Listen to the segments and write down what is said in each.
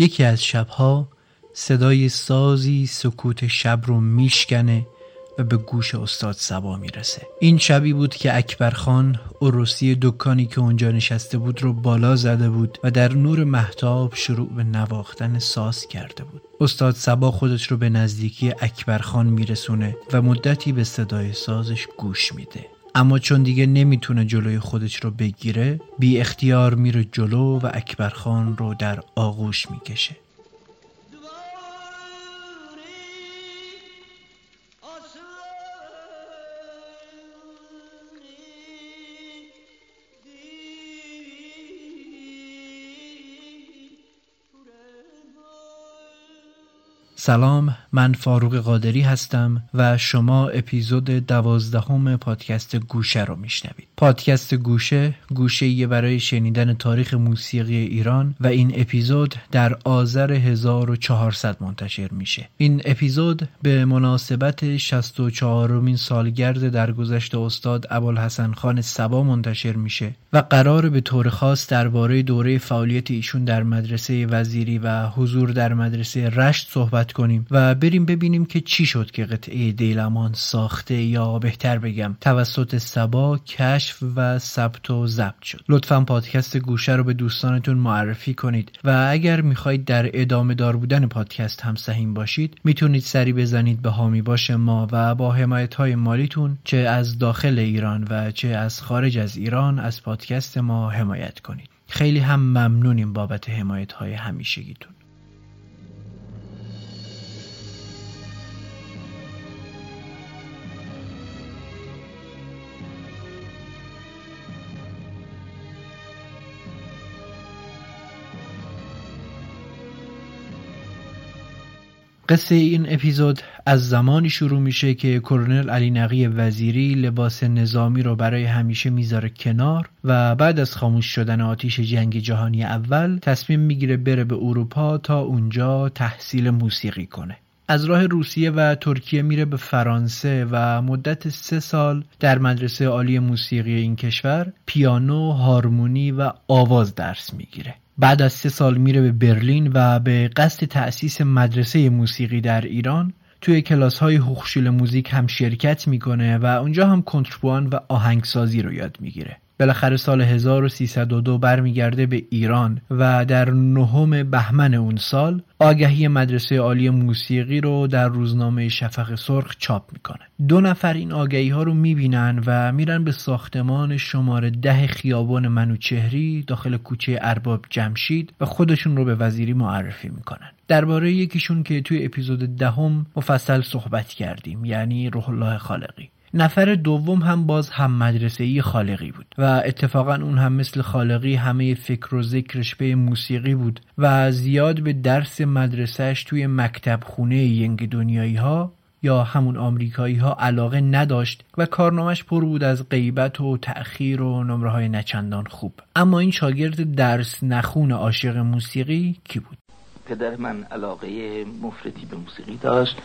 یکی از شبها صدای سازی سکوت شب رو میشکنه و به گوش استاد سبا می‌رسه. این شبی بود که اکبر خان عروسی دکانی که اونجا نشسته بود رو بالا زده بود و در نور محتاب شروع به نواختن ساز کرده بود. استاد سبا خودش رو به نزدیکی اکبر خان میرسونه و مدتی به صدای سازش گوش میده. اما چون دیگه نمی‌تونه جلوی خودش رو بگیره بی اختیار میره جلو و اکبر خان رو در آغوش می‌کشه. سلام من فاروق قادری هستم و شما اپیزود دوازدهم پادکست گوشه رو میشنوید. پادکست گوشه گوشه یه برای شنیدن تاریخ موسیقی ایران و این اپیزود در آذر 1400 منتشر میشه. این اپیزود به مناسبت 64 مین سالگرد درگذشت استاد ابوالحسن خان سبا منتشر میشه و قرار به طور خاص درباره دوره فعالیت ایشون در مدرسه وزیری و حضور در مدرسه رشت صحبت کنیم و بریم ببینیم که چی شد که قطعه دیلمان ساخته یا بهتر بگم توسط سبا کشف و ثبت و ضبط شد. لطفا پادکست گوشه رو به دوستانتون معرفی کنید و اگر می‌خواهید در ادامه دار بودن پادکست هم سهیم باشید می‌تونید سری بزنید به هامی باش ما و با حمایت های مالیتون چه از داخل ایران و چه از خارج از ایران از پادکست ما حمایت کنید. خیلی هم ممنونیم بابت حمایت های همیشگیتون. قصه این اپیزود از زمانی شروع میشه که کرنل علی نقی وزیری لباس نظامی رو برای همیشه می‌ذاره کنار و بعد از خاموش شدن آتیش جنگ جهانی اول تصمیم می‌گیره بره به اروپا تا اونجا تحصیل موسیقی کنه. از راه روسیه و ترکیه میره به فرانسه و مدت سه سال در مدرسه عالی موسیقی این کشور پیانو، هارمونی و آواز درس می‌گیره. بعد از سه سال میره به برلین و به قصد تأسیس مدرسه موسیقی در ایران توی کلاس های هوخشیل موزیک هم شرکت می‌کنه و اونجا هم کنتربوان و آهنگسازی رو یاد می‌گیره. بالاخره سال 1302 برمیگرده به ایران و در نهم بهمن اون سال آگهی مدرسه عالی موسیقی رو در روزنامه شفق سرخ چاپ می‌کنه. دو نفر این آگهی ها رو می‌بینن و میرن به ساختمان شماره ده خیابان منوچهری داخل کوچه ارباب جمشید و خودشون رو به وزیری معرفی می‌کنن. درباره یکیشون که توی اپیزود دهم مفصل صحبت کردیم یعنی روح الله خالقی. نفر دوم هم باز هم مدرسه ای خالقی بود و اتفاقا اون هم مثل خالقی همه فکر و ذکرش به موسیقی بود و زیاد به درس مدرسهش توی مکتب خونه ینگ دنیایی ها یا همون آمریکایی ها علاقه نداشت و کارنامش پر بود از غیبت و تأخیر و نمره های نچندان خوب اما این شاگرد درس نخون عاشق موسیقی کی بود؟ پدر من علاقه مفرطی به موسیقی داشت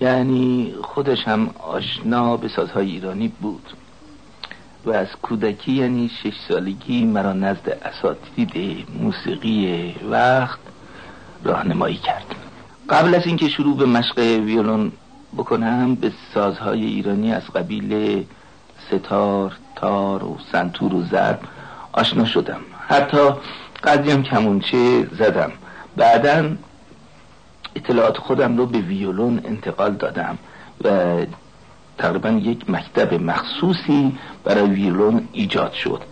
یعنی خودش هم آشنا به سازهای ایرانی بود و از کودکی یعنی شش سالگی مرا نزد اساتید موسیقی وقت راهنمایی کرد. قبل از اینکه شروع به مشق ویولون بکنم به سازهای ایرانی از قبیل ستار، تار و سنتور و ضرب آشنا شدم. حتی قدریم کمونچه زدم. بعدا اطلاعات خودم رو به ویولون انتقال دادم و تقریبا یک مکتب مخصوصی برای ویولون ایجاد شد.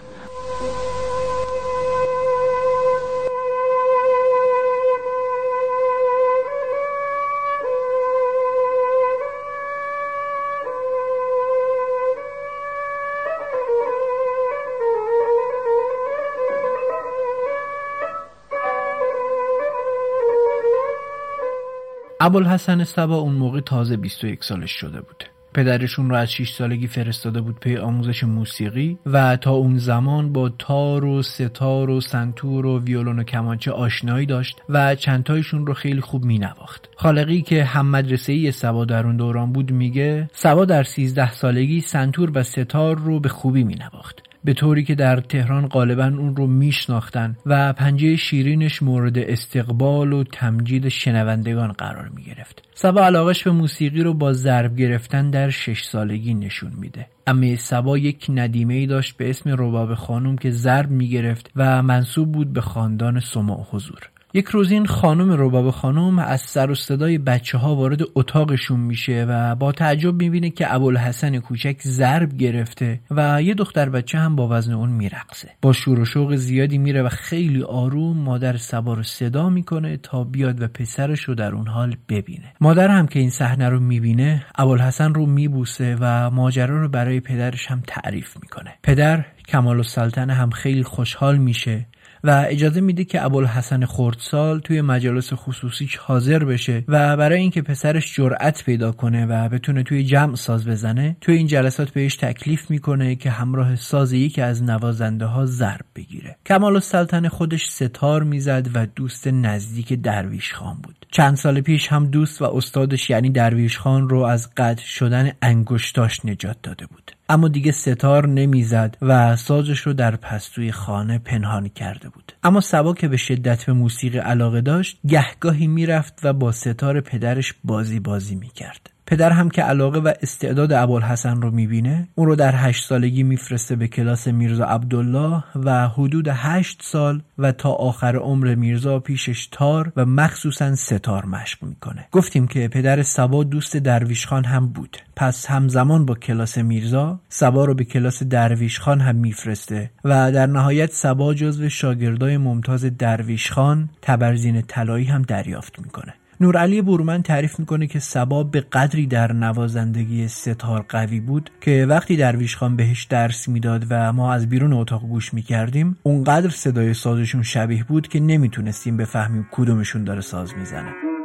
ابوالحسن صبا اون موقع تازه 21 سالش شده بود. پدرشون رو از 6 سالگی فرستاده بود پی آموزش موسیقی و تا اون زمان با تار و سه‌تار و سنتور و ویولون و کمانچه آشنایی داشت و چندتایشون رو خیلی خوب مینواخت. خالقی که هم مدرسه ای صبا در اون دوران بود میگه صبا در 13 سالگی سنتور و سه‌تار رو به خوبی مینواخت. به طوری که در تهران غالبا اون رو میشناختن و پنجه شیرینش مورد استقبال و تمجید شنوندگان قرار می گرفت. صبا علاقش به موسیقی رو با ضرب گرفتن در شش سالگی نشون میده. اما صبا یک ندیمه ای داشت به اسم رباب خانم که ضرب می گرفت و منصوب بود به خاندان سماع حضور. یک روز این خانم رباب خانم از سر و صدای بچه ها وارد اتاقشون میشه و با تعجب می‌بینه که ابوالحسن کوچک ضرب گرفته و یه دختر بچه هم با وزن اون میرقصه. با شور و شوق زیادی میره و خیلی آروم مادر سبا رو صدا می‌کنه تا بیاد و پسرش رو در اون حال ببینه. مادر هم که این صحنه رو می‌بینه ابوالحسن رو میبوسه و ماجرا رو برای پدرش هم تعریف می‌کنه. پدر کمال السلطنه هم خیلی خوشحال میشه و اجازه میده که ابوالحسن خردسال توی مجالس خصوصیش حاضر بشه و برای اینکه پسرش جرأت پیدا کنه و بتونه توی جمع ساز بزنه توی این جلسات بهش تکلیف می‌کنه که همراه ساز یکی از نوازنده ها ضرب بگیره. کمال السلطنه خودش ستار می‌زد و دوست نزدیک درویش خان بود. چند سال پیش هم دوست و استادش یعنی درویش خان رو از قطع شدن انگشتاش نجات داده بود. اما دیگه ستار نمی‌زد و سازش رو در پستوی خانه پنهان کرده بود. اما سبا که به شدت به موسیقی علاقه داشت گهگاهی می‌رفت و با ستار پدرش بازی بازی می‌کرد. پدر هم که علاقه و استعداد ابوالحسن رو می‌بینه اون رو در هشت سالگی میفرسته به کلاس میرزا عبدالله و حدود هشت سال و تا آخر عمر میرزا پیشش تار و مخصوصا ستار مشق می‌کنه. گفتیم که پدر سبا دوست درویش خان هم بود. پس همزمان با کلاس میرزا سبا رو به کلاس درویش خان هم میفرسته و در نهایت سبا جزو شاگردای ممتاز درویش خان تبرزین طلایی هم دریافت می‌کنه. نورعلی بورمن تعریف می‌کنه که سبا به قدری در نوازندگی ستار قوی بود که وقتی درویش خان بهش درس می‌داد و ما از بیرون اتاق گوش می‌کردیم اونقدر صدای سازشون شبیه بود که نمی‌تونستیم بفهمیم کدومشون داره ساز می‌زنه.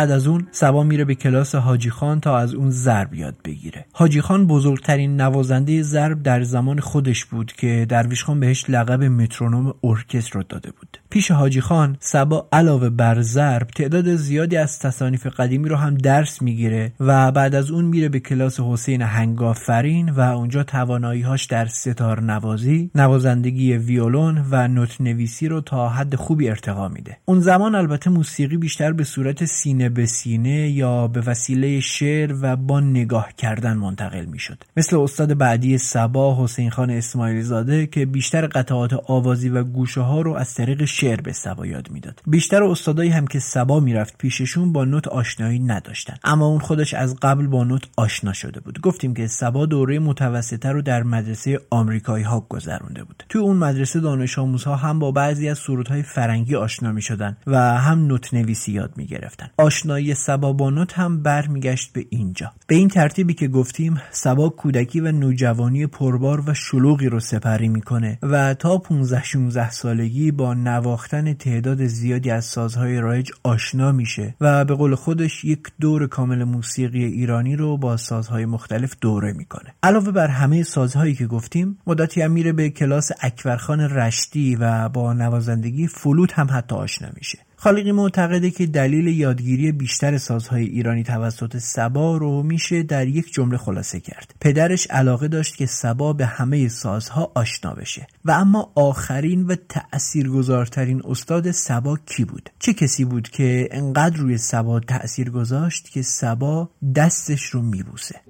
بعد از اون سبا میره به کلاس حاجی خان تا از اون ضرب یاد بگیره. حاجی خان بزرگترین نوازنده ضرب در زمان خودش بود که درویش خان بهش لقب مترونوم ارکستر رو داده بود. پیش حاجی خان سبا علاوه بر ضرب تعداد زیادی از تصانیف قدیمی رو هم درس می‌گیره و بعد از اون میره به کلاس حسین هنگافرین و اونجا تواناییهاش در ستار نوازی نوازندگی ویولون و نوت نویسی رو تا حد خوبی ارتقا میده. اون زمان البته موسیقی بیشتر به صورت سینه به سینه یا به وسیله شعر و با نگاه کردن منتقل می‌شد. مثل استاد بعدی سبا حسین خان اسماعیلی زاده که بیشتر قطعات آوازی و گوشه ها رو از طریق شعر به سبا یاد می‌داد. بیشتر استادایی هم که سبا می‌رفت پیششون با نوت آشنایی نداشتن اما اون خودش از قبل با نوت آشنا شده بود. گفتیم که سبا دوره متوسطه رو در مدرسه آمریکایی ها گذرونده بود. توی اون مدرسه دانش آموزها هم با بعضی از سرودهای فرنگی آشنا می‌شدن و هم نوت نویسی یاد می‌گرفتن. آشنایی سبا با نوت هم برمیگشت به اینجا. به این ترتیبی که گفتیم سبا کودکی و نوجوانی پربار و شلوغی رو سپری می‌کنه و تا 15 16 سالگی با نواختن تعداد زیادی از سازهای رایج آشنا میشه و به قول خودش یک دور کامل موسیقی ایرانی رو با سازهای مختلف دوره می‌کنه. علاوه بر همه سازهایی که گفتیم مدتی هم میره به کلاس اکبرخان رشتی و با نوازندگی فلوت هم حتی آشنا میشه. خالقی معتقده که دلیل یادگیری بیشتر سازهای ایرانی توسط سبا رو میشه در یک جمله خلاصه کرد. پدرش علاقه داشت که سبا به همه سازها آشنا بشه. و اما آخرین و تأثیرگذارترین استاد سبا کی بود؟ چه کسی بود که انقدر روی سبا تأثیر گذاشت که سبا دستش رو میبوسه؟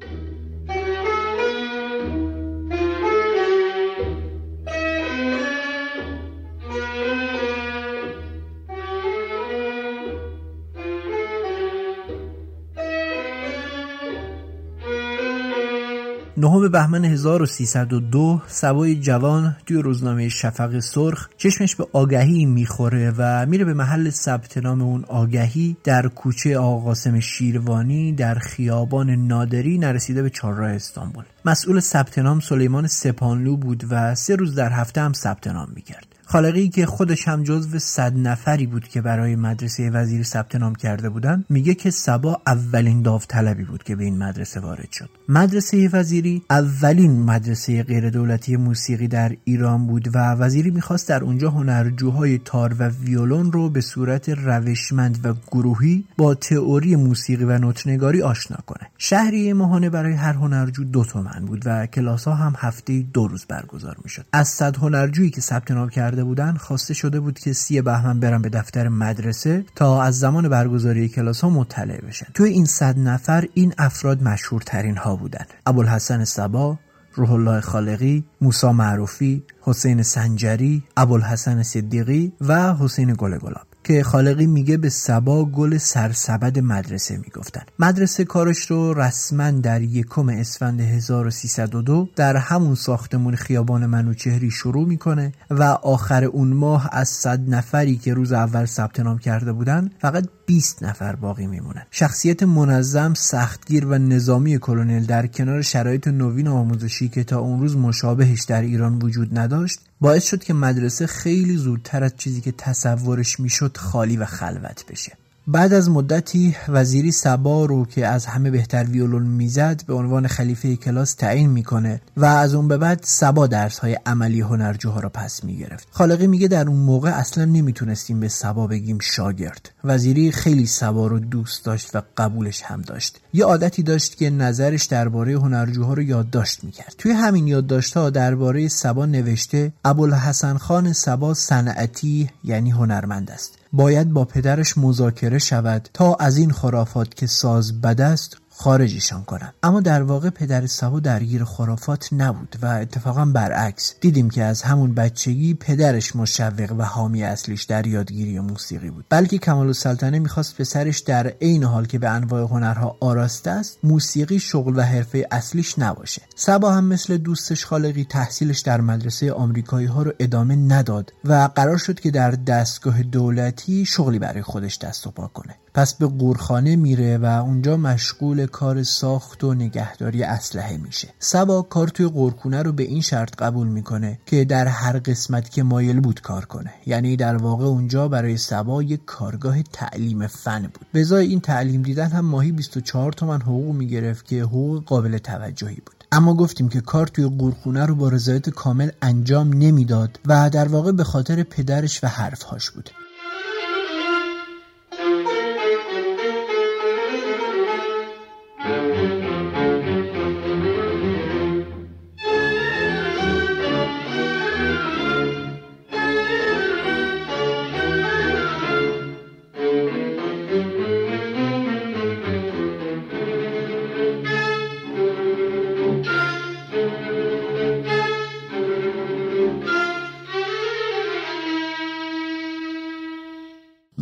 نهم بهمن 1302 سوای جوان توی روزنامه شفق سرخ چشمش به آگهی می‌خوره و میره به محل ثبت نام اون آگهی در کوچه آقاسم شیروانی در خیابان نادری نرسیده به چهارراه استانبول. مسئول ثبت نام سلیمان سپانلو بود و سه روز در هفته هم ثبت نام می‌کرد. خالقی که خودش هم جزو صد نفری بود که برای مدرسه وزیری ثبت نام کرده بودن میگه که سبا اولین داوطلبی بود که به این مدرسه وارد شد. مدرسه وزیری اولین مدرسه غیر دولتی موسیقی در ایران بود و وزیری می‌خواست در اونجا هنرجوهای تار و ویولون رو به صورت روشمند و گروهی با تئوری موسیقی و نوتنگاری آشنا کنه. شهری ماهانه برای هر هنرجو دو تومن بود و کلاس ها هم هفته دو روز برگزار می‌شد. از صد هنرجویی که ثبت نام کرده بودن خواسته شده بود که سی بهمن برن به دفتر مدرسه تا از زمان برگزاری کلاس ها مطلع بشن. توی این صد نفر این افراد مشهورترین ها بودن. ابوالحسن سبا روح الله خالقی، موسا معروفی، حسین سنجری، ابوالحسن صدیقی و حسین گل که خالقی میگه به سبا گل سرسبد مدرسه می‌گفتن. مدرسه کارش رو رسما در یکم اسفند 1302 در همون ساختمون خیابان منوچهری شروع می‌کنه و آخر اون ماه از صد نفری که روز اول ثبت نام کرده بودن فقط 20 نفر باقی میمونن. شخصیت منظم سختگیر و نظامی کلونل در کنار شرایط نوین آموزشی که تا اون روز مشابهش در ایران وجود نداشت باعث شد که مدرسه خیلی زودتر از چیزی که تصورش می‌شد خالی و خلوت بشه. بعد از مدتی وزیری سبا رو که از همه بهتر ویولون می‌زد به عنوان خلیفه کلاس تعیین می‌کنه و از اون به بعد سبا درس های عملی هنرجوها را پس می‌گرفت. خالقی میگه در اون موقع اصلا نمی‌تونستیم به سبا بگیم شاگرد. وزیری خیلی سبا رو دوست داشت و قبولش هم داشت. یه عادتی داشت که نظرش درباره هنرجوها رو یادداشت می‌کرد. توی همین یادداشتها درباره سبا نوشته ابوالحسن خان سبا صنعتی یعنی هنرمند است. باید با پدرش مذاکره شود تا از این خرافات که ساز بد است خارجشان کنم اما در واقع پدر سبا درگیر خرافات نبود و اتفاقا برعکس. دیدیم که از همون بچگی پدرش مشوق و حامی اصلیش در یادگیری موسیقی بود. بلکه کمال السلطنه می‌خواست پسرش در عین حال که به انواع هنرها آراسته است موسیقی شغل و حرفه اصلیش نباشه. سبا هم مثل دوستش خالقی تحصیلش در مدرسه آمریکایی ها رو ادامه نداد و قرار شد که در دستگاه دولتی شغلی برای خودش دست و پا کنه. پس به قورخانه میره و اونجا مشغول کار ساخت و نگهداری اسلحه میشه. سبا کار توی قورخونه رو به این شرط قبول می‌کنه که در هر قسمت که مایل بود کار کنه. یعنی در واقع اونجا برای سبا یک کارگاه تعلیم فن بود. به ازای این تعلیم دیدن هم ماهی 24 تومن حقوق می‌گرفت که حقوق قابل توجهی بود. اما گفتیم که کار توی قورخونه رو با رضایت کامل انجام نمی‌داد و در واقع به خاطر پدرش و حرفهاش بود.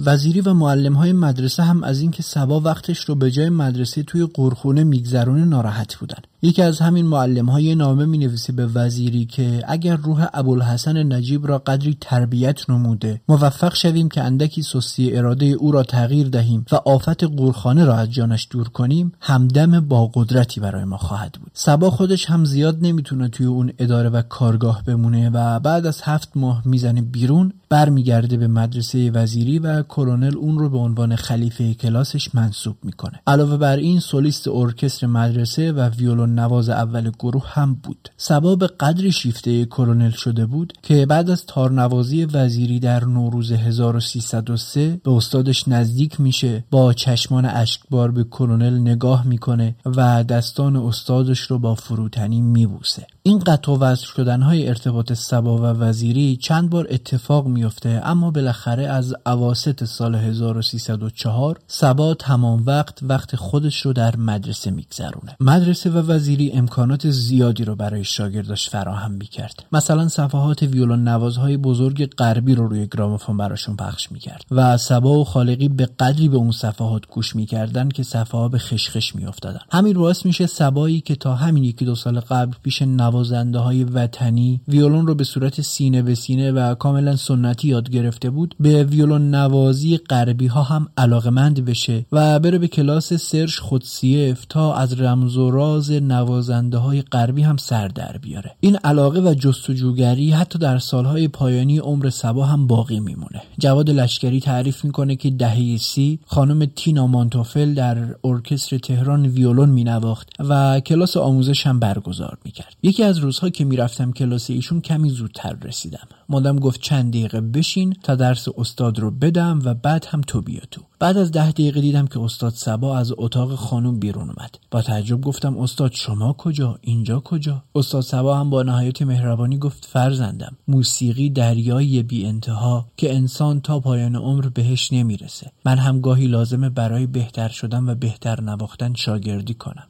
وزیری و معلم های مدرسه هم از اینکه سبا وقتش رو به جای مدرسه توی قرخونه میگذرونه ناراحت بودن. یکی از همین معلم های نامه می نویسه به وزیری که اگر روح ابوالحسن نجیب را قدری تربیت نموده موفق شویم که اندکی سستی اراده او را تغییر دهیم و آفت قورخانه را از جانش دور کنیم همدم با قدرتی برای ما خواهد بود. سبا خودش هم زیاد نمی‌تونه توی اون اداره و کارگاه بمونه و بعد از هفت ماه می‌زنه بیرون برمیگرده به مدرسه وزیری و کلونل اون رو به عنوان خلیفه کلاسش منصوب می‌کنه. علاوه بر این سولیست ارکستر مدرسه و ویولون نواز اول گروه هم بود. سبا قدری شیفته کلونل شده بود که بعد از تارنوازی وزیری در نوروز 1303 به استادش نزدیک میشه با چشمان اشکبار به کلونل نگاه می‌کنه و دستان استادش رو با فروتنی میبوسه. این قطع و وصل شدن های ارتباط سبا و وزیری چند بار اتفاق میفته اما بالاخره از اواسط سال 1304 سبا تمام وقت وقت خودش رو در مدرسه میگذرونه. مدرسه و وزیری امکانات زیادی رو برای شاگرداش فراهم می‌کرد. مثلا صفحات ویولون نوازهای بزرگ غربی رو روی گرامافون براشون پخش می‌کرد و سبا و خالقی به قدری به اون صفحات گوش می‌کردن که صفحه به خشخش میافتادن. همین باعث میشه سبایی که تا همین یکی دو سال قبل پیش نوازنده های وطنی ویولون رو به صورت سینه به سینه و کاملا سنتی یاد گرفته بود به ویولون نوازی غربی ها هم علاقمند بشه و بره به کلاس سرش خودسیف تا از رمز و راز نوازنده های غربی هم سر در بیاره. این علاقه و جستجوگری حتی در سالهای پایانی عمر سبا هم باقی میمونه. جواد لشکری تعریف می‌کنه که دهه سی خانم تینا مانتوفل در ارکستر تهران ویولون مینواخت و کلاس آموزش هم برگزار می‌کرد. یکی از روزها که می‌رفتم کلاس ایشون کمی زودتر رسیدم. مادم گفت چند دقیقه بشین تا درس استاد رو بدم و بعد هم تو بیا تو. بعد از ده دقیقه دیدم که استاد سبا از اتاق خانم بیرون اومد. با تعجب گفتم استاد شما کجا؟ اینجا کجا؟ استاد سبا هم با نهایت مهربانی گفت فرزندم موسیقی دریایی بی انتها که انسان تا پایان عمر بهش نمی‌رسه. من هم گاهی لازمه برای بهتر شدن و بهتر نواختن شاگردی کنم.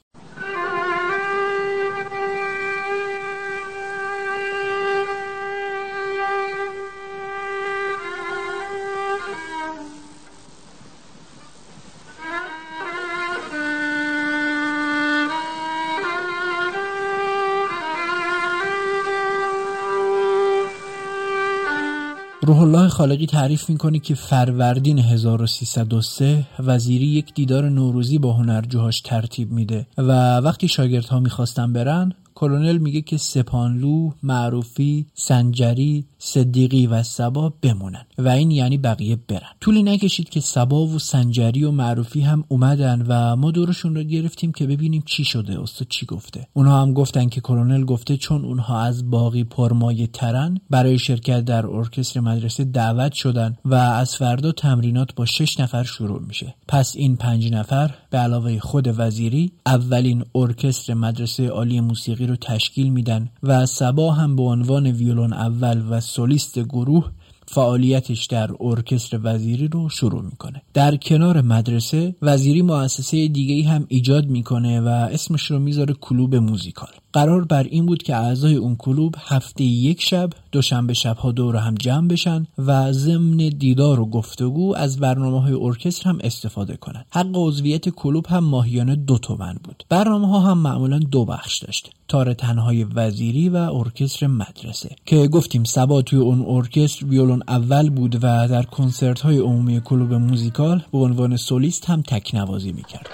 روح الله خالقی تعریف می‌کنه که فروردین 1303 وزیری یک دیدار نوروزی با هنرجوهاش ترتیب میده و وقتی شاگردها می‌خواستن برن کلونل میگه که سپانلو، معروفی، سنجری، صدیقی و سبا بمونن. و این یعنی بقیه برن. طولی نکشید که سبا و سنجری و معروفی هم اومدن و ما دورشون رو گرفتیم که ببینیم چی شده استاد چی گفته. اونها هم گفتن که کلونل گفته چون اونها از باقی پرمایه ترن برای شرکت در ارکستر مدرسه دعوت شدن و از فردا تمرینات با شش نفر شروع میشه. پس این پنج نفر به علاوه خود وزیری اولین ارکستر مدرسه عالی موسیقی رو تشکیل میدن و صبا هم به عنوان ویولون اول و سولیست گروه فعالیتش در ارکستر وزیری رو شروع می‌کنه. در کنار مدرسه وزیری مؤسسه دیگه هم ایجاد می‌کنه و اسمش رو می‌ذاره کلوب موزیکال. قرار بر این بود که اعضای اون کلوب هفته یک شب دوشنبه شبها دور هم جمع بشن و ضمن دیدار و گفتگو از برنامه های ارکستر هم استفاده کنن. حق عضویت کلوب هم ماهیانه دو تومن بود. برنامه ها هم معمولا دو بخش داشته تار تنهای وزیری و ارکستر مدرسه. که گفتیم صبا توی اون ارکستر ویولون اول بود و در کنسرت های عمومی کلوب موزیکال به عنوان سولیست هم تکنوازی می‌کرد.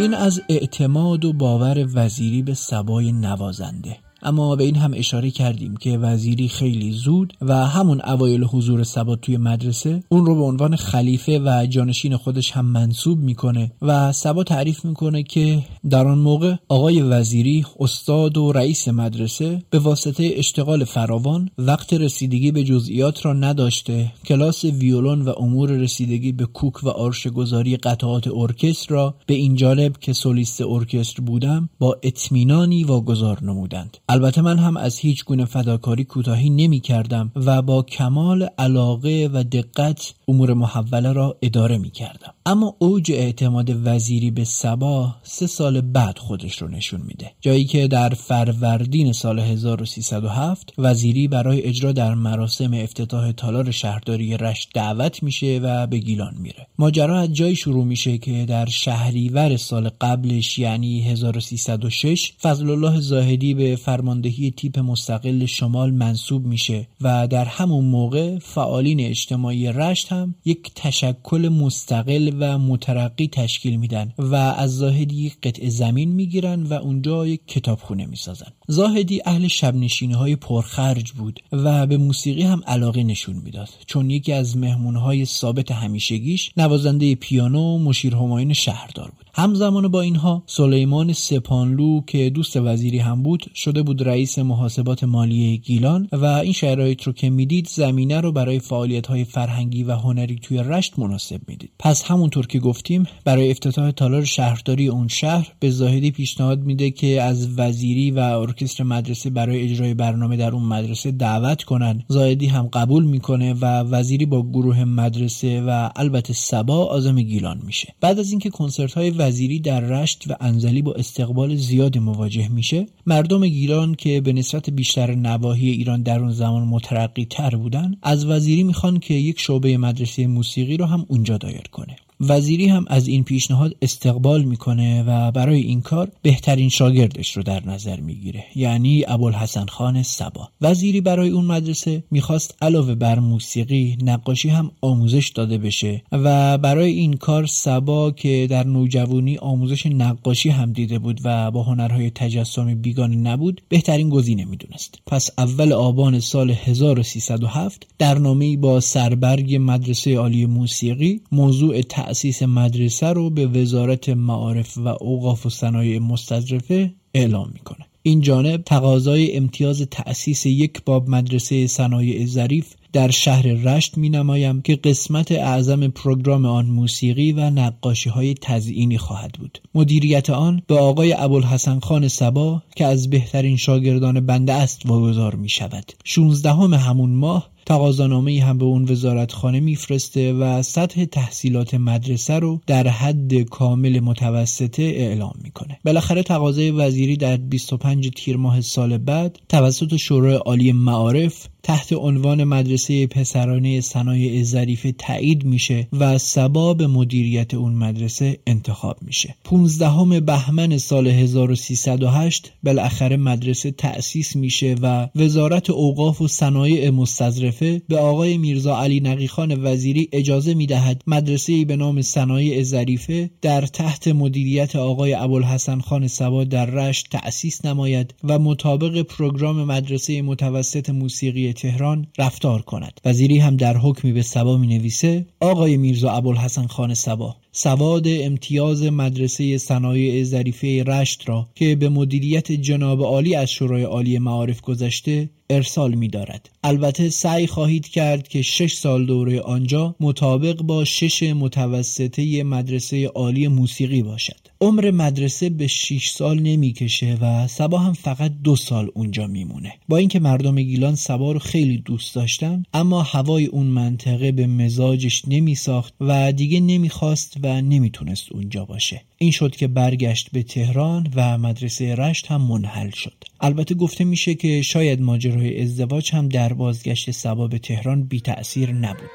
این از اعتماد و باور وزیری به سبای نوازنده. اما به این هم اشاره کردیم که وزیری خیلی زود و همون اوایل حضور سبا توی مدرسه اون رو به عنوان خلیفه و جانشین خودش هم منصوب می‌کنه و سبا تعریف می‌کنه که در آن موقع آقای وزیری استاد و رئیس مدرسه به واسطه اشتغال فراوان وقت رسیدگی به جزئیات را نداشته کلاس ویولون و امور رسیدگی به کوک و آرش گذاری قطعات ارکستر را به این جالب که سولیست ارکستر بودم با اطمینانی واگذار نمودند. البته من هم از هیچ گونه فداکاری کوتاهی نمی کردم و با کمال علاقه و دقت امور محوله را اداره می کردم اما اوج اعتماد وزیری به سبا سه سال بعد خودش رو نشون میده. جایی که در فروردین سال 1307 وزیری برای اجرا در مراسم افتتاح تالار شهرداری رشت دعوت میشه و به گیلان میره. ماجرا از جایی شروع میشه که در شهریور سال قبلش یعنی 1306 فضل الله زاهدی به فرماندهی تیپ مستقل شمال منصوب میشه و در همون موقع فعالین اجتماعی رشت هم یک تشکل مستقل و مترقی تشکیل میدن و از زاهدی یک قطع زمین می‌گیرن و اونجا یک کتابخونه می‌سازن. زاهدی اهل شبنشینی های پرخرج بود و به موسیقی هم علاقه نشون می‌داد. چون یکی از مهمونهای ثابت همیشگیش نوازنده پیانو مشیر هماین شهردار بود. همزمان با اینها سلیمان سپانلو که دوست وزیری هم بود شده بود رئیس محاسبات مالی گیلان و این شرایط رو که می‌دید زمینه رو برای فعالیت های فرهنگی و هنری توی رشت مناسب می‌دید. پس همونطور که گفتیم برای افتتاح تالار شهرداری اون شهر به زاهدی پیشنهاد میده که از وزیری و ارکستر مدرسه برای اجرای برنامه در اون مدرسه دعوت کنن. زاهدی هم قبول می‌کنه و وزیری با گروه مدرسه و البته سبا آزم گیلان میشه. بعد از اینکه کنسرت های وزیری در رشت و انزلی با استقبال زیادی مواجه میشه مردم گیلان که به نسبت بیشتر نواحی ایران در اون زمان مترقی تر بودن از وزیری می‌خوان که یک شعبه مدرسه موسیقی رو هم اونجا دایر کنه. وزیری هم از این پیشنهاد استقبال می‌کنه و برای این کار بهترین شاگردش رو در نظر می‌گیره یعنی ابوالحسن خان سبا. وزیری برای اون مدرسه می‌خواست علاوه بر موسیقی نقاشی هم آموزش داده بشه و برای این کار سبا که در نوجوانی آموزش نقاشی هم دیده بود و با هنرهای تجسم بیگانه نبود بهترین گزینه می‌دونست. پس اول آبان سال 1307 در نامه با سربرگ مدرسه عالی موسیقی موضوع تأسیس مدرسه رو به وزارت معارف و اوقاف و صنایع مستظرفه اعلام می‌کنه. این جانب تقاضای امتیاز تأسیس یک باب مدرسه صنایع ظریف در شهر رشت می نمایم که قسمت اعظم پروگرام آن موسیقی و نقاشی های تزئینی خواهد بود. مدیریت آن به آقای ابوالحسن خان سبا که از بهترین شاگردان بنده است واگذار می شود 16 همون ماه تقاضانامه هم به اون وزارتخانه میفرسته و سطح تحصیلات مدرسه رو در حد کامل متوسطه اعلام می‌کنه. بالاخره تقاضای وزیری در 25 تیر ماه سال بعد توسط شورای عالی معارف تحت عنوان مدرسه پسرانه صنایع ظریفه تایید میشه و سباب مدیریت اون مدرسه انتخاب میشه. 15 بهمن سال 1308 بالاخره مدرسه تأسیس میشه و وزارت اوقاف و صنایع مستظرفه به آقای میرزا علی نقیخان وزیری اجازه می‌دهد مدرسه به نام صنایع ظریفه در تحت مدیریت آقای ابوالحسن خان سبا در رشت تأسیس نماید و مطابق پروگرام مدرسه متوسط موسیقی تهران رفتار کند وزیری هم در حکمی به سبا می نویسه آقای میرزا ابوالحسن خان سبا سواد امتیاز مدرسه صنایع ظریفه رشت را که به مدیریت جناب عالی از شورای عالی معارف گذشته ارسال می دارد. البته سعی خواهید کرد که شش سال دوره آنجا مطابق با شش متوسطه مدرسه عالی موسیقی باشد. عمر مدرسه به 6 سال نمی‌کشه و سبا هم فقط دو سال اونجا میمونه. با اینکه مردم گیلان سبا رو خیلی دوست داشتن اما هوای اون منطقه به مزاجش نمیساخت و دیگه نمی‌خواست و نمی‌تونست اونجا باشه. این شد که برگشت به تهران و مدرسه رشت هم منحل شد. البته گفته میشه که شاید ماجرای ازدواج هم در بازگشت سبا به تهران بی تأثیر نبود.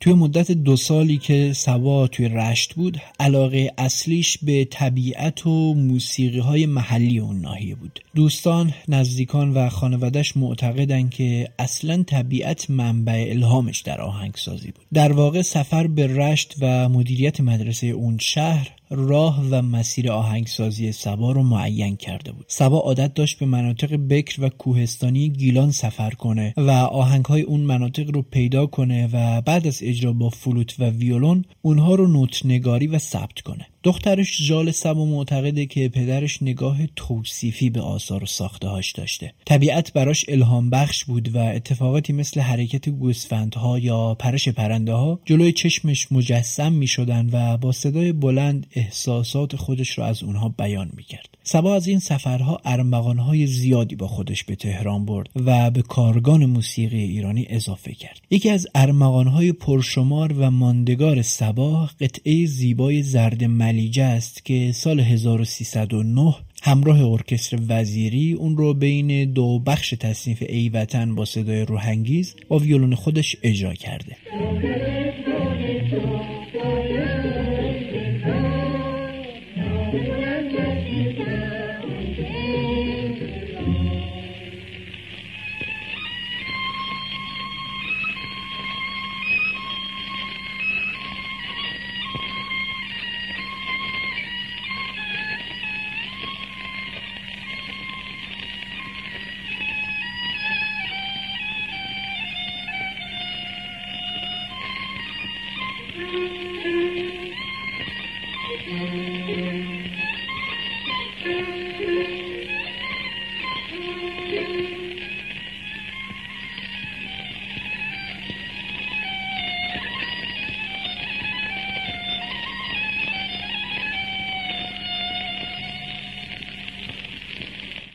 توی مدت دو سالی که سوا توی رشت بود علاقه اصلیش به طبیعت و موسیقی های محلی اون ناحیه بود. دوستان نزدیکان و خانوادش معتقدن که اصلا طبیعت منبع الهامش در آهنگسازی بود. در واقع سفر به رشت و مدیریت مدرسه اون شهر راه و مسیر آهنگسازی سبا رو معین کرده بود. سبا عادت داشت به مناطق بکر و کوهستانی گیلان سفر کنه و آهنگهای اون مناطق رو پیدا کنه و بعد از اجرا با فلوت و ویولون اونها رو نوت نگاری و ثبت کنه. دخترش جال سبا معتقده که پدرش نگاه توصیفی به آثار و ساخته هاش داشته. طبیعت براش الهام بخش بود و اتفاقاتی مثل حرکت گوسفندها یا پرش پرنده ها جلوی چشمش مجسم می شدن و با صدای بلند احساسات خودش رو از اونها بیان می کرد سبا از این سفرها ارمغانهای زیادی با خودش به تهران برد و به کارگان موسیقی ایرانی اضافه کرد. یکی از ارمغانهای پرشمار و ماندگار سبا قطعه زیبای زرد ملیجه است که سال 1309 همراه ارکستر وزیری اون رو بین دو بخش تصنیف ای وطن با صدای روحنگیز با ویولون خودش اجرا کرده.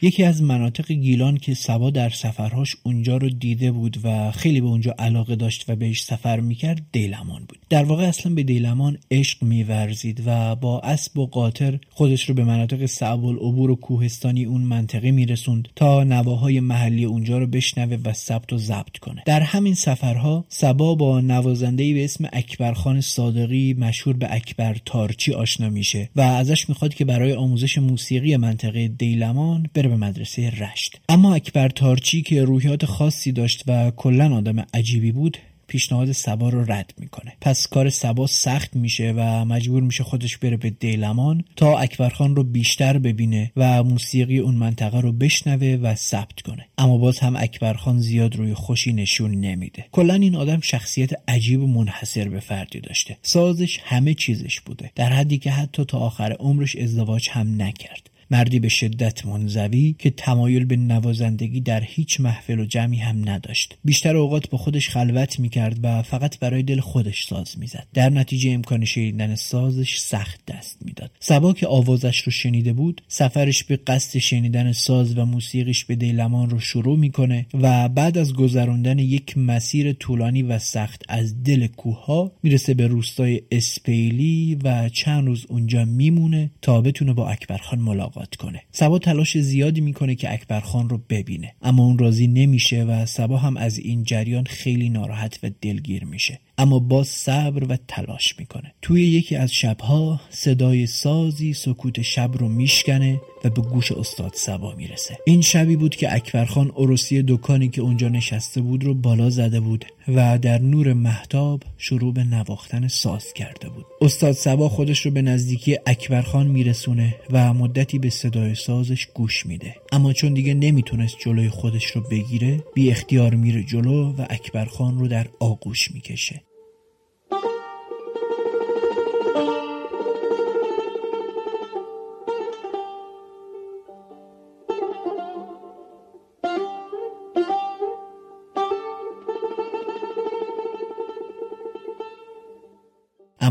یکی از مناطق گیلان که سبا در سفرهاش اونجا رو دیده بود و خیلی به اونجا علاقه داشت و بهش سفر می‌کرد دیلمان بود. در واقع اصلا به دیلمان عشق میورزید و با اسب و قاطر خودش رو به مناطق صعب العبور و کوهستانی اون منطقه میرسوند تا نواهای محلی اونجا رو بشنوه و ثبت و ضبط کنه. در همین سفرها سبا با نوازندهی به اسم اکبرخان صادقی مشهور به اکبر تارچی آشنا میشه و ازش می‌خواد که برای آموزش موسیقی منطقه دیلمان بره به مدرسه رشت. اما اکبر تارچی که روحیات خاصی داشت و کلا آدم عجیبی بود پیشنهاد سبا رو رد می‌کنه. پس کار سبا سخت میشه و مجبور میشه خودش بره به دیلمان تا اکبرخان رو بیشتر ببینه و موسیقی اون منطقه رو بشنوه و ثبت کنه. اما باز هم اکبرخان زیاد روی خوشی نشون نمیده. کلا این آدم شخصیت عجیب و منحصر به فردی داشته. سازش همه چیزش بوده. در حدی که حتی تا آخر عمرش ازدواج هم نکرد. مردی به شدت منزوی که تمایل به نوازندگی در هیچ محفل و جمعی هم نداشت. بیشتر اوقات با خودش خلوت می‌کرد و فقط برای دل خودش ساز می‌زد. در نتیجه امکان شنیدن سازش سخت دست می‌داد. سبا که آوازش رو شنیده بود سفرش به قصد شنیدن ساز و موسیقیش به دیلمان رو شروع می‌کنه و بعد از گذراندن یک مسیر طولانی و سخت از دل کوه می‌رسه به روستای اسپیلی و چند روز اونجا میمونه تا بتونه با اکبرخان ملاقات کنه. سبا تلاش زیادی می‌کنه که اکبر خان رو ببینه. اما اون راضی نمیشه و سبا هم از این جریان خیلی ناراحت و دلگیر میشه. اما باز صبر و تلاش می‌کنه. توی یکی از شبها صدای سازی سکوت شب رو میشکنه و به گوش استاد سبا می‌رسه. این شبی بود که اکبرخان عروسی دکانی که اونجا نشسته بود رو بالا زده بود و در نور محتاب شروع به نواختن ساز کرده بود. استاد سبا خودش رو به نزدیکی اکبرخان میرسونه و مدتی به صدای سازش گوش میده. اما چون دیگه نمی‌تونست جلوی خودش رو بگیره بی اختیار میره جلو و اکبرخان رو در آغوش می‌کشه.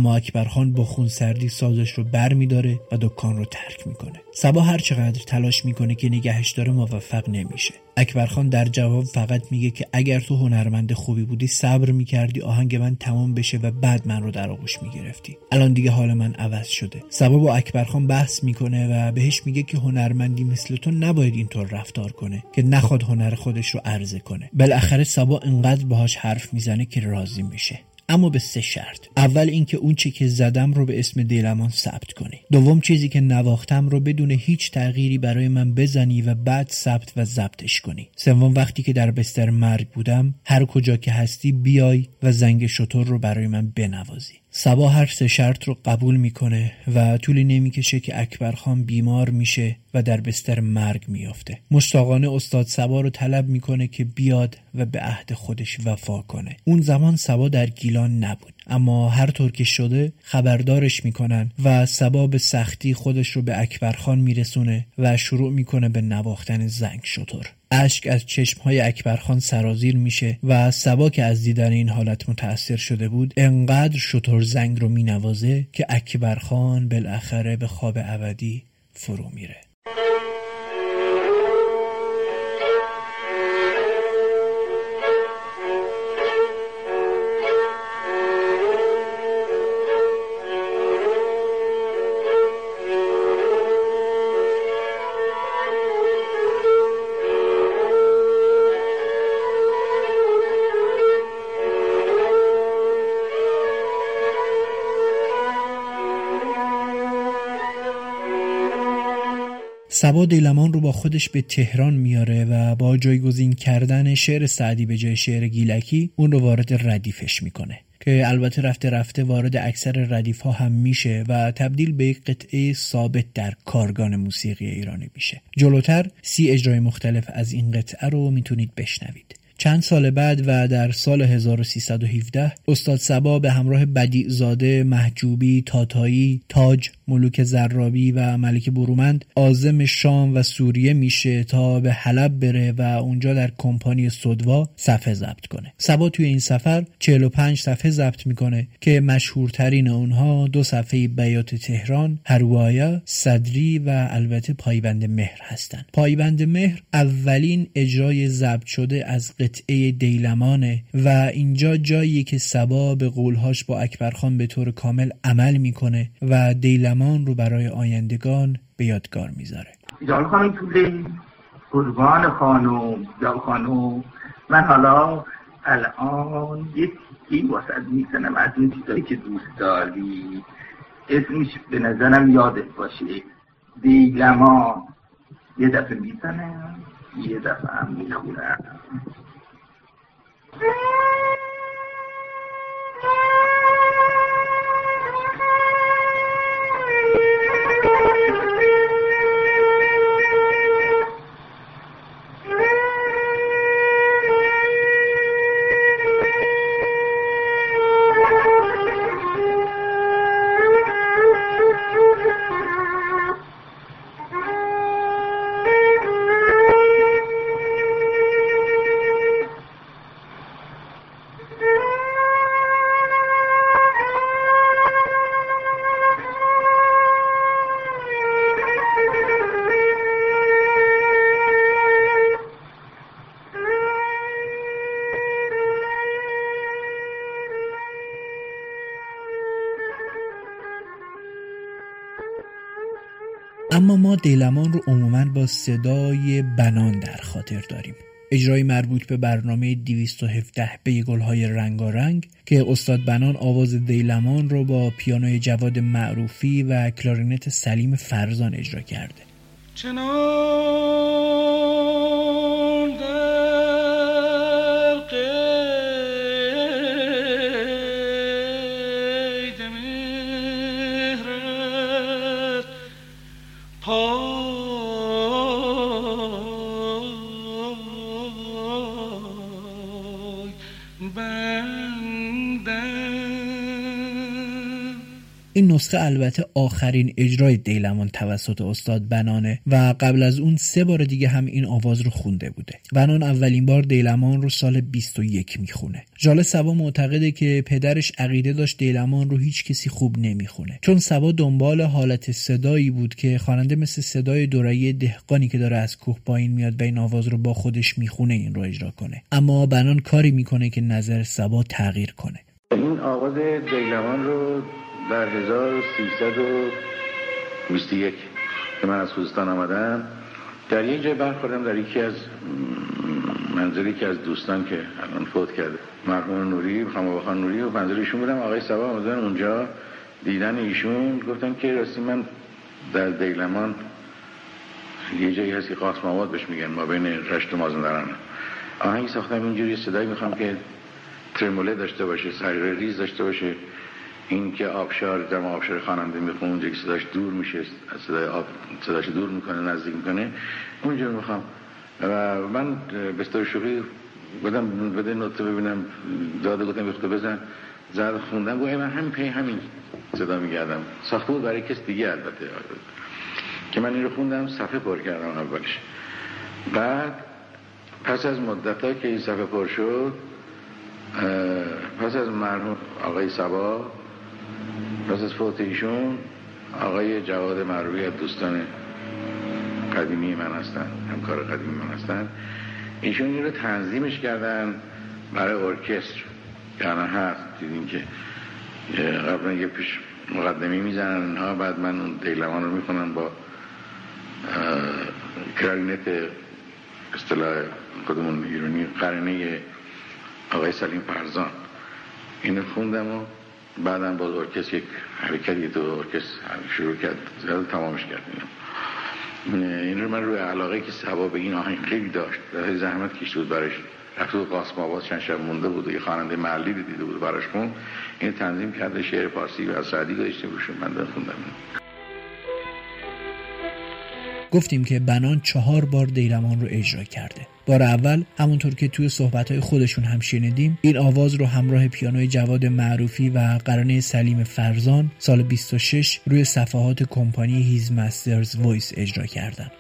اما اکبرخان با خونسردی سازش رو بر میداره و دکان رو ترک می‌کنه. سبا هر چقدر تلاش می‌کنه که نگهش داره موفق نمیشه. اکبرخان در جواب فقط میگه که اگر تو هنرمند خوبی بودی صبر می‌کردی آهنگ من تمام بشه و بعد من رو در آغوش می‌گرفتی. الان دیگه حال من عوض شده. سبا با اکبرخان بحث می‌کنه و بهش میگه که هنرمندی مثل تو نباید اینطور رفتار کنه که نخواد هنر خودش رو عرضه کنه. بالاخره سبا انقدر باهاش حرف می‌زنه که راضی میشه. اما به سه شرط. اول اینکه اون چی که زدم رو به اسم دیلمان ثبت کنی. دوم چیزی که نواختم رو بدون هیچ تغییری برای من بزنی و بعد ثبت و ضبطش کنی. سوم وقتی که در بستر مرگ بودم هر کجا که هستی بیای و زنگ شطور رو برای من بنوازی. سبا هر سه شرط رو قبول می‌کنه و طولی نمی‌کشه که اکبرخان بیمار میشه و در بستر مرگ میافته مشتاقانه استاد سبا رو طلب می‌کنه که بیاد و به عهد خودش وفا کنه. اون زمان سبا در گیلان نبود. اما هر طور که شده خبردارش می‌کنن و سبا به سختی خودش رو به اکبرخان میرسونه و شروع می‌کنه به نواختن زنگ شطور. اشک از چشمهای اکبرخان سرازیر میشه و سبا که از دیدن این حالت متأثر شده بود انقدر شطور زنگ رو مینوازه که اکبرخان بالاخره به خواب ابدی فرو میره. سبا دیلمان رو با خودش به تهران میاره و با جایگزین کردن شعر سعدی به جای شعر گیلکی اون رو وارد ردیفش می‌کنه. که البته رفته رفته وارد اکثر ردیف ها هم میشه و تبدیل به یک قطعه ثابت در کارگان موسیقی ایرانی میشه. جلوتر سی اجرای مختلف از این قطعه رو می‌تونید بشنوید. چند سال بعد و در سال 1317 استاد سبا به همراه بدیع زاده، محجوبی، تاتایی، تاج، ملوک زرابی و ملک برومند آزم شام و سوریه میشه تا به حلب بره و اونجا در کمپانی صدوا صفحه ضبط کنه. سبا توی این سفر 45 صفحه ضبط می‌کنه که مشهورترین اونها دو صفحه بیات تهران، هروایا، صدری و البته پایبند مهر هستند. پایبند مهر اولین اجرای ضبط شده از دیلمانه و اینجا جایی که سبا به قولهاش با اکبرخان به طور کامل عمل می‌کنه و دیلمان رو برای آیندگان به یادگار می‌ذاره. جان خانم طوله قربان خانم جان خانم. من حالا الان یک تیکی واسد می‌زنم از این چیزایی که دوست داری. اسمش به نظرم یادت باشه. دیلمان. یه دفعه می‌زنم یه دفعه هم می‌خونم. Thank you. اما ما دیلمان رو عموما با صدای بنان در خاطر داریم. اجرای مربوط به برنامه 217 به گلهای رنگارنگ که استاد بنان آواز دیلمان رو با پیانوی جواد معروفی و کلارینت سلیم فرزان اجرا کرده. این نسخه البته آخرین اجرای دیلمان توسط استاد بنانه و قبل از اون سه بار دیگه هم این آواز رو خونده بوده. بنان اولین بار دیلمان رو سال 21 می‌خونه. جال سبا معتقده که پدرش عقیده داشت دیلمان رو هیچ کسی خوب نمی‌خونه. چون سبا دنبال حالت صدایی بود که خواننده مثل صدای دورایی دهقانی که داره از کوه پایین میاد به این آواز رو با خودش می‌خونه این رو اجرا کنه. اما بنان کاری می‌کنه که نظر سبا تغییر کنه. این آواز دیلمان رو در 1321 که من از خوزستان آمدم. در یک جای برخوردم در یکی از منزلی که از دوستان که الان فوت کرده مرحوم نوری خان نوری و منزل بودم. آقای سبا آمدن اونجا دیدن ایشون گفتن که راستی من در دیلمان یه جایی هست که قاسم آباد بهش میگن ما بین رشت و مازندران آهنگ ساختم اینجوری صدایی می‌خوام که ترموله داشته باشه سر ریز داشته باشه. این که آبشار در آبشار خواننده می‌خونه اونجا که صداش دور میشه صدای آب صداش دور می‌کنه نزدیک می‌کنه اونجا می‌خوام. و من به طور شوخی بودم بده نوته ببینم داده گفتم بخواه بزن. زد خوندم گویا من همین پی همین صدا میگردم ساخته بود برای کس دیگه البته. که من این رو خوندم صفحه پر کردم اولش. بعد پس از مدت که این صفحه پر شد پس از مرحوم آقای سبا پس از فوت ایشون آقای جواد معروفی از دوستان قدیمی من هستن همکار قدیمی من هستن. ایشون این رو تنظیمش کردن برای ارکستر. یعنی هست دیدیم که قبلا یه پیش مقدمی می‌زنن اینها بعد من اون دیلمان رو می‌خونم با کرارینت اصطلاح خودمون ایرانی قرنه آقای سلیم فرزان. اینو خوندم و بعدم باز ارکست یک حرکتی تو ارکست شروع کرد زیاد تمامش کردیم این رو من روی علاقه که سبا به این آهنگ خیلی داشت. در زحمت کشته بود برش رفت بود قاسم آباد چند شب مونده بود. یه خواننده محلی دیده بود براش خون. این تنظیم کرده شعر فارسی و از سعدی گذاشته بوشون من خوندم. گفتیم که بنان چهار بار دیلمان رو اجرا کرده. بار اول همونطور که توی صحبت خودشون هم شنیدیم این آواز رو همراه پیانوی جواد معروفی و قره‌نی سلیم فرزان سال 26 روی صفحات کمپانی His Master's Voice اجرا کردن.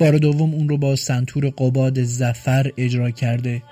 بار دوم اون رو با سنتور قباد زفر اجرا کرده.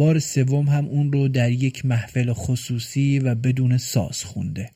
بار سوم هم اون رو در یک محفل خصوصی و بدون ساز خونده.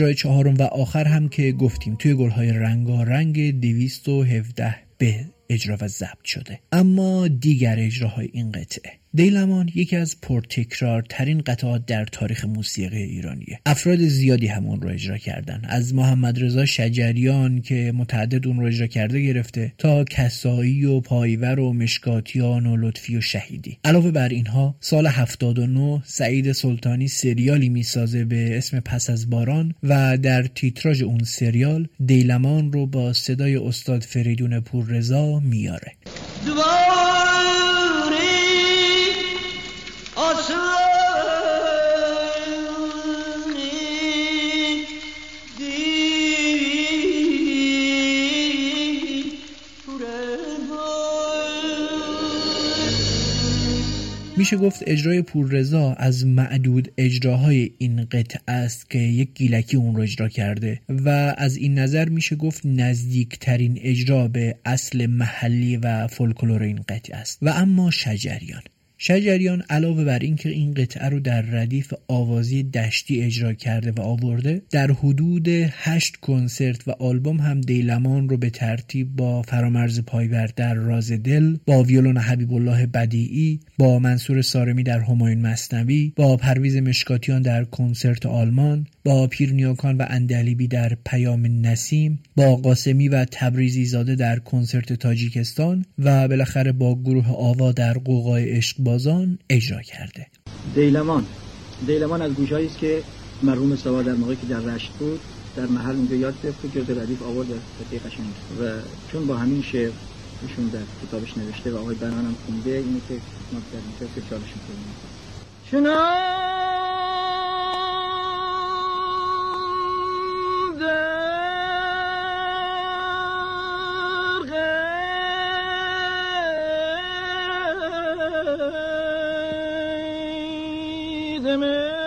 اجرای چهارم و آخر هم که گفتیم توی گلهای رنگارنگ دویست و هفده به اجرا و ضبط شده. اما دیگر اجراهای این قطعه. دیلمان یکی از پرتکرارترین قطعات در تاریخ موسیقی ایرانیه. افراد زیادی همون رو اجرا کردن. از محمد رضا شجریان که متعدد اون رو اجرا کرده گرفته تا کسایی و پایور و مشکاتیان و لطفی و شهیدی. علاوه بر اینها سال 79 سعید سلطانی سریالی می‌سازه به اسم پس از باران و در تیتراژ اون سریال دیلمان رو با صدای استاد فریدون پوررضا میاره. میشه گفت اجرای پوررضا از معدود اجراهای این قطعه است که یک گیلکی اون رو اجرا کرده و از این نظر میشه گفت نزدیکترین اجرا به اصل محلی و فولکلور این قطعه است. و اما شجریان. شجریان علاوه بر اینکه این قطعه رو در ردیف آوازی دشتی اجرا کرده و آورده در حدود هشت کنسرت و آلبوم هم دیلمان رو به ترتیب با فرامرز پایور در راز دل با ویولون حبیب الله بدیعی با منصور سارمی در همایون مثنوی با پرویز مشکاتیان در کنسرت آلمان با پیرنیاکان و عندلیبی در پیام نسیم با قاسمی و تبریزی زاده در کنسرت تاجیکستان و بالاخره با گروه آوا در قوقای عشق سربازان اجرا کرده. دیلمان. دیلمان از گوشایی است که مرحوم سوا در موقعی که در رشت بود در محل اونجا یاد گرفت که جز ردیف آورد قشنگ و چون با همین شعر ایشون در کتابش نوشته و آقای بنان هم خونده اینه که ما در اینجا که چالش می‌کنیم. شناده Teyzemi.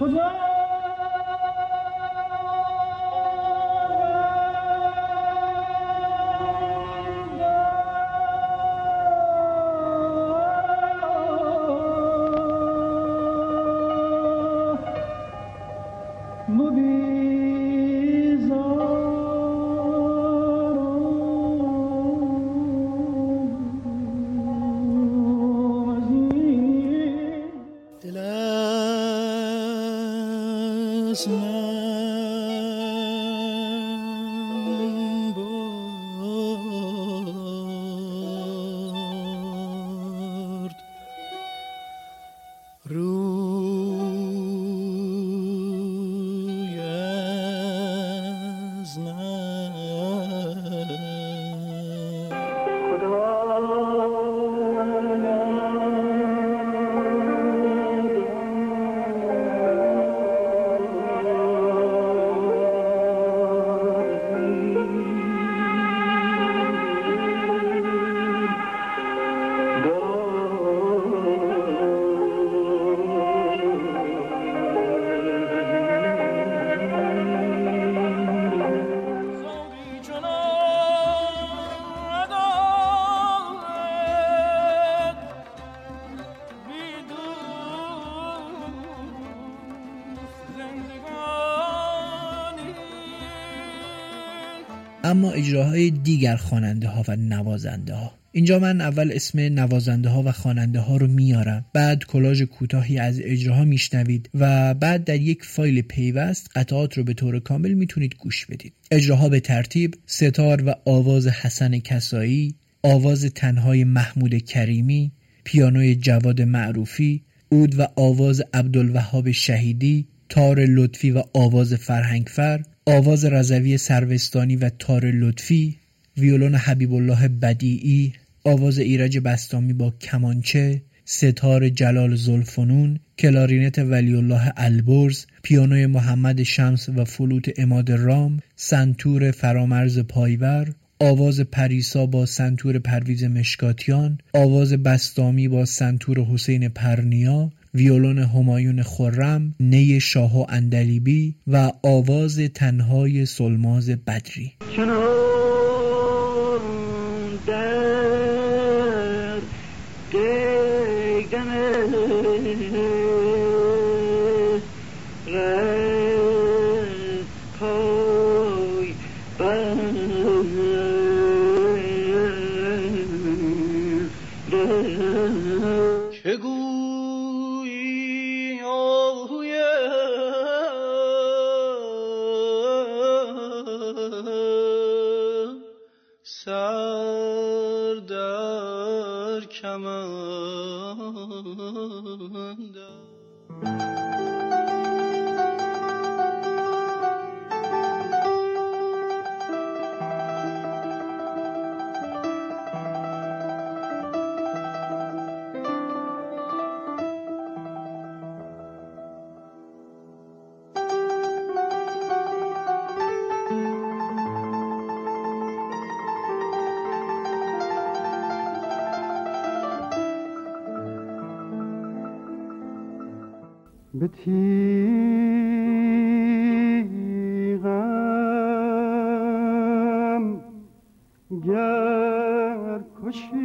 اما اجراهای دیگر خواننده ها و نوازنده ها اینجا من اول اسم نوازنده ها و خواننده ها رو میارم. بعد کلاژ کوتاهی از اجراها میشنوید و بعد در یک فایل پیوست قطعات رو به طور کامل می‌تونید گوش بدید. اجراها به ترتیب ستار و آواز حسن کسایی آواز تنهای محمود کریمی پیانوی جواد معروفی اود و آواز عبدالوهاب شهیدی تار لطفی و آواز فرهنگفر آواز رضوی سروستانی و تار لطفی ویولون حبیب الله بدیعی آواز ایرج بستامی با کمانچه سه‌تار جلال ذوالفنون کلارینت ولی الله البرز پیانوی محمد شمس و فلوت عماد رام سنتور فرامرز پایور آواز پریسا با سنتور پرویز مشکاتیان آواز بستامی با سنتور حسین پرنیا ویولون همایون خرم نی شاه و عندلیبی و آواز تنهای سولماز بدری. به تیغم گر کشی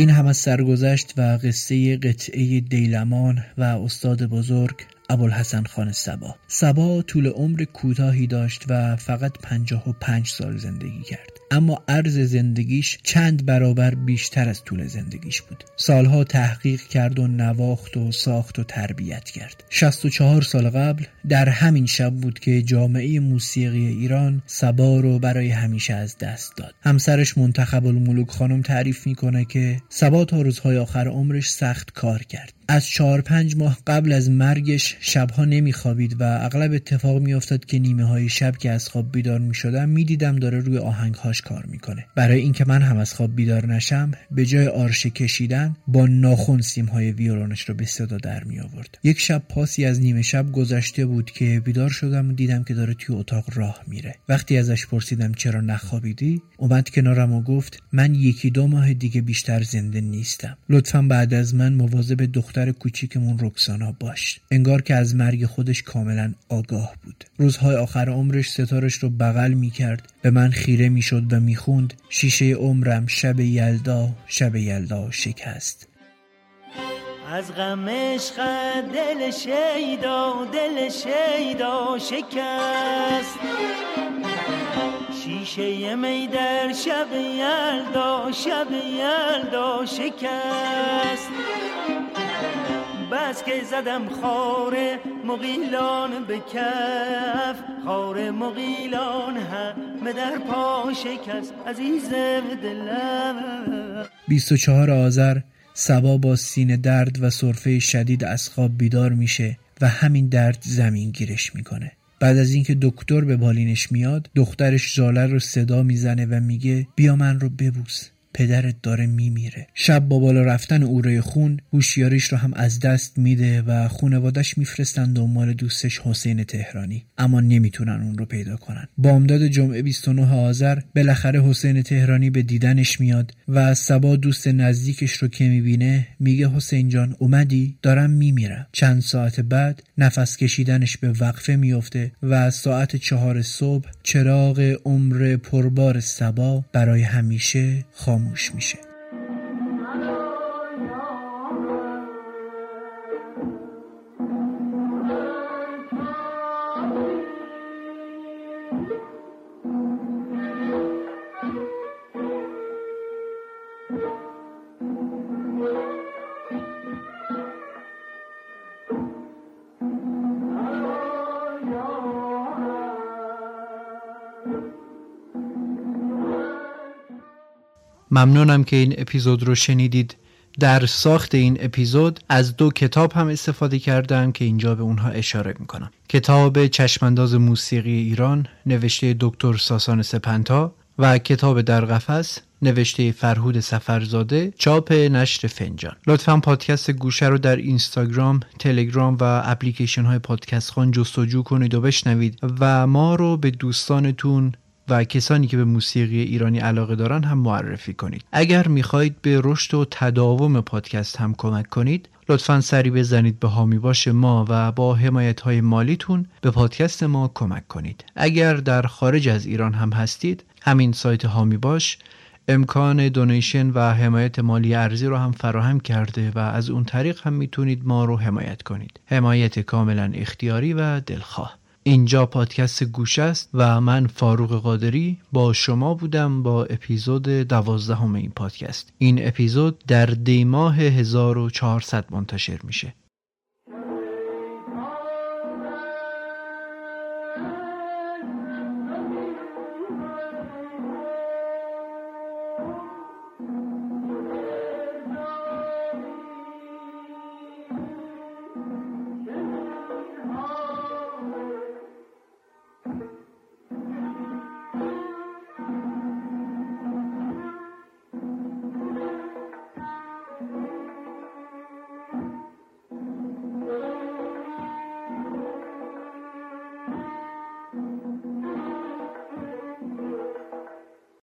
این هم از سرگذشت و قصه قطعه دیلمان و استاد بزرگ ابوالحسن خان سبا. سبا طول عمر کوتاهی داشت و فقط پنجاه و پنج سال زندگی کرد. اما عرض زندگیش چند برابر بیشتر از طول زندگیش بود. سالها تحقیق کرد و نواخت و ساخت و تربیت کرد. 64 سال قبل در همین شب بود که جامعه موسیقی ایران سبا رو برای همیشه از دست داد. همسرش منتخب الملوک خانم تعریف می‌کنه که سبا تا روزهای آخر عمرش سخت کار کرد. از چهار پنج ماه قبل از مرگش شبها نمیخوابید و اغلب اتفاق میافتاد که نیمه های شب که از خواب بیدار می‌شدم می‌دیدم داره روی آهنگهاش کار می‌کنه. برای اینکه من هم از خواب بیدار نشم به جای آرشه کشیدن با ناخن سیم های ویولونش رو به صدا در می آورد یک شب پاسی از نیمه شب گذشته بود که بیدار شدم و دیدم که داره توی اتاق راه میره. وقتی ازش پرسیدم چرا نخوابیدی اومد کنارم و گفت من یکی دو ماه دیگه بیشتر زنده نیستم. لطفا بعد از من مواظب دختر دختر کوچیکمون رکسانا باش. انگار که از مرگ خودش کاملا آگاه بود. روزهای آخر عمرش ستارش رو بغل می کرد به من خیره می شد و می خوند شیشه عمرم شب یلدا شب یلدا شکست. از غم عشق دل شیدا دل شیدا شکست. شیشه می در شب یلدا شب یلدا شکست. بس که زدم خار مغیلان به کف. خار مغیلان همه در پا شکست عزیز دلم. 24 آذر سبا با سینه درد و صرفه شدید از خواب بیدار میشه و همین درد زمین گیرش می‌کنه. بعد از اینکه دکتر به بالینش میاد دخترش ژاله رو صدا می‌زنه و میگه بیا من رو ببوس. پدرت داره میمیره. شب با بالا رفتن او روی خون هوشیاریش رو هم از دست میده و خونوادش میفرستن دنبال دوستش حسین تهرانی. اما نمی‌تونن اون رو پیدا کنن. بامداد جمعه 29 آذر بالاخره حسین تهرانی به دیدنش میاد و سبا دوست نزدیکش رو که می‌بینه میگه حسین جان اومدی؟ دارم میمیرم. چند ساعت بعد نفس کشیدنش به وقفه میفته و ساعت چهار صبح چراغ عمر پربار سبا برای همیشه خاموش میشه. ممنونم که این اپیزود رو شنیدید. در ساخت این اپیزود از دو کتاب هم استفاده کردم که اینجا به اونها اشاره می‌کنم. کتاب چشمانداز موسیقی ایران نوشته دکتر ساسان سپنتا و کتاب در قفس نوشته فرهود سفرزاده چاپ نشر فنجان. لطفا پادکست گوشه رو در اینستاگرام تلگرام و اپلیکیشن های پادکست خان جستجو کنید و بشنوید و ما رو به دوستانتون و کسانی که به موسیقی ایرانی علاقه دارن هم معرفی کنید. اگر می‌خواهید به رشد و تداوم پادکست هم کمک کنید لطفا سری بزنید به هامی باش ما و با حمایت های مالیتون به پادکست ما کمک کنید. اگر در خارج از ایران هم هستید همین سایت هامی باش امکان دونیشن و حمایت مالی ارزی رو هم فراهم کرده و از اون طریق هم می‌تونید ما رو حمایت کنید. حمایت کاملا اختیاری و دلخواه. اینجا پادکست گوش است و من فاروق قادری با شما بودم با اپیزود دوازدهم این پادکست. این اپیزود در دیماه 1400 منتشر میشه.